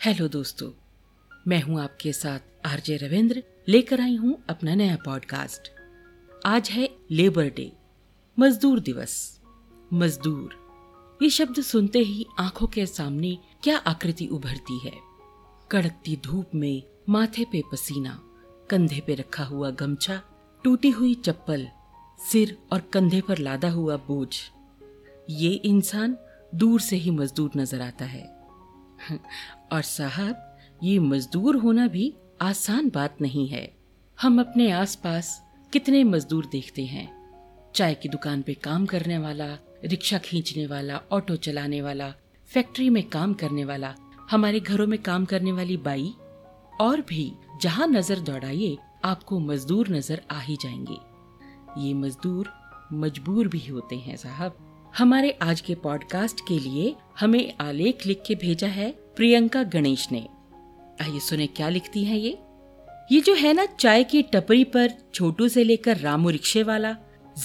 Hello दोस्तों, मैं हूँ आपके साथ आरजे रविंद्र, लेकर आई हूँ अपना नया पॉडकास्ट आज है लेबर डे मजदूर दिवस। मजदूर, ये शब्द सुनते ही आँखों के सामने क्या आकृति उभरती है? कड़कती धूप में माथे पे पसीना, कंधे पे रखा हुआ गमछा, टूटी हुई चप्पल, सिर और कंधे पर लादा हुआ बोझ। ये इंसान दूर से ही मजदूर नज़र आता है। और साहब, ये मजदूर होना भी आसान बात नहीं है। हम अपने आसपास कितने मजदूर देखते हैं। चाय की दुकान पे काम करने वाला, रिक्शा खींचने वाला, ऑटो चलाने वाला, फैक्ट्री में काम करने वाला, हमारे घरों में काम करने वाली बाई और भी जहाँ नज़र दौड़ाइए, आपको मजदूर नज़र आ ही जाएँगे। ये मजदूर मजबूर भी होते हैं साहब। हमारे आज के पॉडकास्ट के लिए हमें आलेख लिख के भेजा है प्रियंका गणेश ने। आइए सुने क्या लिखती हैं ये? ये जो है ना चाय की टपरी पर छोटू से लेकर रामू रिक्शे वाला,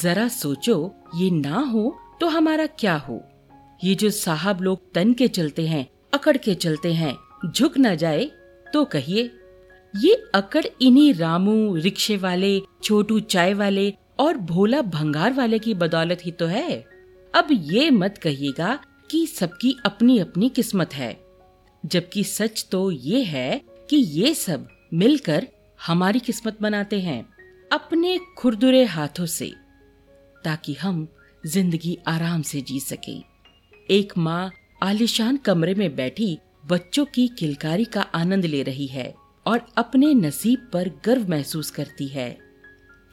जरा सोचो ये ना हो तो हमारा क्या हो? ये जो साहब लोग तन के चलते हैं, अकड़ के चलते हैं, झुक न जाए तो कहिए। ये अकड़ इन्हीं रामू रिक्शे वाले, छोटू चाय वाले और भोला भंगार वाले की बदौलत ही तो है। अब ये मत कहिएगा कि सबकी अपनी अपनी किस्मत है, जबकि सच तो ये है कि ये सब मिलकर हमारी किस्मत बनाते हैं, अपने खुरदुरे हाथों से, ताकि हम ज़िंदगी आराम से जी सके। एक माँ आलिशान कमरे में बैठी बच्चों की किलकारी का आनंद ले रही है और अपने नसीब पर गर्व महसूस करती है।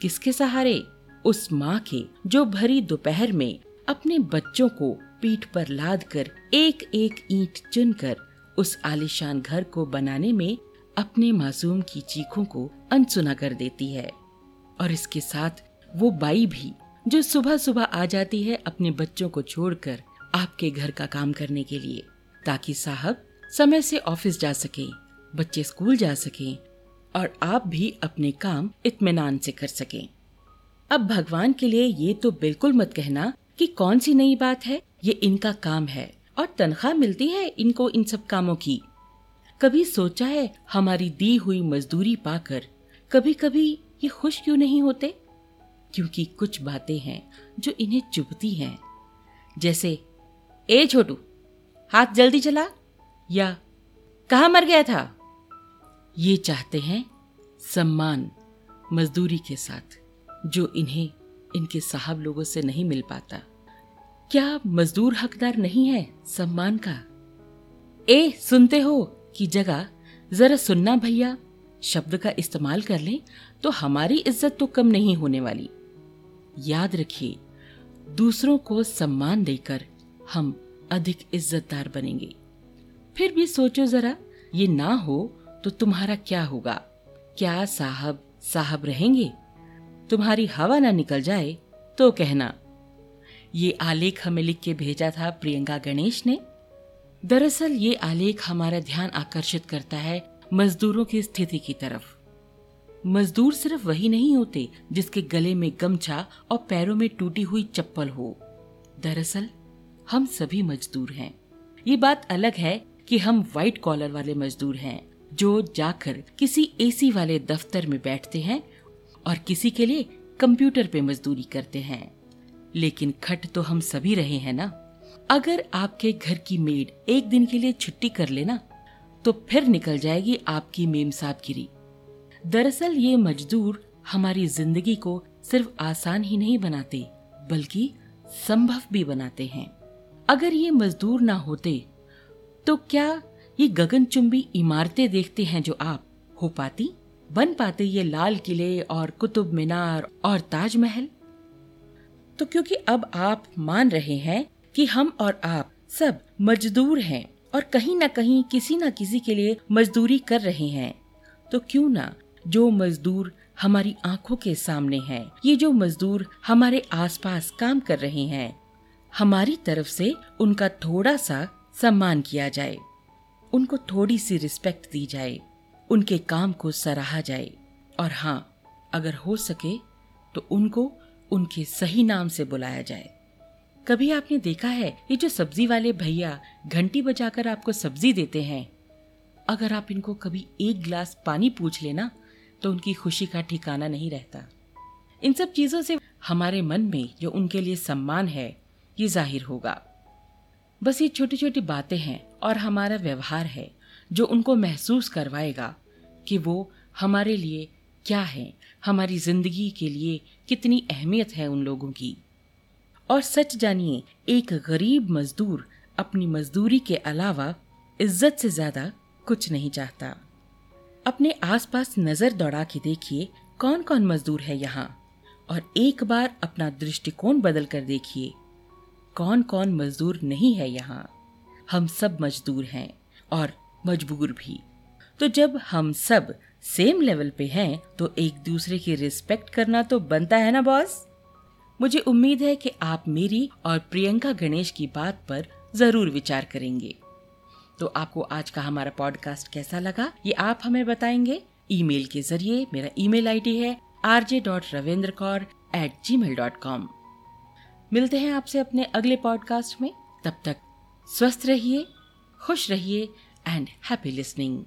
किसके सहारे? उस माँ के, जो भरी दोपहर में अपने बच्चों को पीठ पर लाद कर एक एक ईंट चुनकर उस आलिशान घर को बनाने में अपने मासूम की चीखों को अनसुना कर देती है और इसके साथ वो बाई भी, जो सुबह सुबह आ जाती है अपने बच्चों को छोड़कर आपके घर का काम करने के लिए, ताकि साहब समय से ऑफ़िस जा सके, बच्चे स्कूल जा सके, और आप भी अपने काम इतमान से कर सकें। अब भगवान के लिए ये तो बिल्कुल मत कहना कि कौन सी नई बात है? ये इनका काम है और तनख्वाह मिलती है इनको इन सब कामों की। कभी सोचा है हमारी दी हुई मजदूरी पाकर कभी कभी ये खुश क्यों नहीं होते? क्योंकि कुछ बातें हैं जो इन्हें चुभती हैं। जैसे, ए छोटू, हाथ जल्दी चला? या, कहा मर गया था? ये चाहते हैं सम्मान मजदूरी के साथ, जो इन्हें, इनके साहब लोगों से नहीं मिल पाता। क्या मजदूर हकदार नहीं है सम्मान का? ए, सुनते हो की जगह, जरा सुनना भैया। शब्द का इस्तेमाल कर लें तो हमारी इज़्ज़त तो कम नहीं होने वाली। याद रखिए, दूसरों को सम्मान देकर हम अधिक इज्जतदार बनेंगे। फिर भी सोचो जरा, ये ना हो तो तुम्हारा क्या होगा? क्या साहब साहब रहेंगे? तुम्हारी हवा ना निकल जाए तो कहना। ये आलेख हमें लिख के भेजा था प्रियंका गणेश ने। दरअसल ये आलेख हमारा ध्यान आकर्षित करता है मजदूरों की स्थिति की तरफ़। मजदूर सिर्फ़ वही नहीं होते जिसके गले में गमछा और पैरों में टूटी हुई चप्पल हो। दरअसल हम सभी मजदूर हैं। ये बात अलग है कि हम व्हाइट कॉलर वाले मजदूर हैं, जो जाकर किसी एसी वाले दफ्तर में बैठते हैं और किसी के लिए कंप्यूटर पे मजदूरी करते हैं। लेकिन खट तो हम सभी रहे हैं ना? अगर आपके घर की मेड एक दिन के लिए छुट्टी कर लेना तो फिर निकल जाएगी आपकी मेम साहब गिरी दरअसल ये मजदूर हमारी ज़िंदगी को सिर्फ़ आसान ही नहीं बनाते, बल्कि संभव भी बनाते हैं। अगर ये मजदूर ना होते तो क्या ये गगनचुंबी इमारतें देखते हैं जो आप हो पाती? बन पाते ये लाल किले और कुतुब मीनार और ताजमहल? तो क्योंकि अब आप मान रहे हैं कि हम और आप सब मजदूर हैं और कहीं ना कहीं किसी ना किसी के लिए मजदूरी कर रहे हैं तो क्यों ना जो मजदूर हमारी आँखों के सामने हैं, ये जो मजदूर हमारे आसपास काम कर रहे हैं, हमारी तरफ़ से उनका थोड़ा सा सम्मान किया जाए, उनको थोड़ी सी रिस्पेक्ट दी जाए, उनके काम को सराहा जाए। और हाँ अगर हो सके तो उनको उनके सही नाम से बुलाया जाए। कभी आपने देखा है ये जो सब्ज़ी वाले भैया घंटी बजाकर आपको सब्ज़ी देते हैं? अगर आप इनको कभी एक गिलास पानी पूछ लेना तो उनकी खुशी का ठिकाना नहीं रहता। इन सब चीज़ों से हमारे मन में जो उनके लिए सम्मान है, ये ज़ाहिर होगा। बस ये छोटी छोटी बातें हैं और हमारा व्यवहार है, जो उनको महसूस करवाएगा कि वो हमारे लिए क्या है हमारी ज़िंदगी के लिए कितनी अहमियत है उन लोगों की? और सच जानिए, एक गरीब मजदूर अपनी मजदूरी के अलावा इज़्ज़त से ज़्यादा कुछ नहीं चाहता। अपने आसपास नज़र दौड़ा के देखिए कौन कौन मजदूर है यहाँ, और एक बार अपना दृष्टिकोण बदल कर देखिए कौन कौन मजदूर नहीं है यहाँ। हम सब मजदूर हैं और मजबूर भी। तो जब हम सब सेम लेवल पे हैं तो एक दूसरे की रिस्पेक्ट करना तो बनता है ना, बॉस? मुझे उम्मीद है कि आप मेरी और प्रियंका गणेश की बात पर ज़रूर विचार करेंगे। तो आपको आज का हमारा पॉडकास्ट कैसा लगा, ये आप हमें बताएँगे। ईमेल के ज़रिए मेरा ईमेल आईडी है R J dot Ravindra Kaur at Gmail dot com मिलते हैं आपसे अपने अगले पॉडकास्ट में। तब तक स्वस्थ रहिए, खुश रहिए एंड हैप्पी लिसनिंग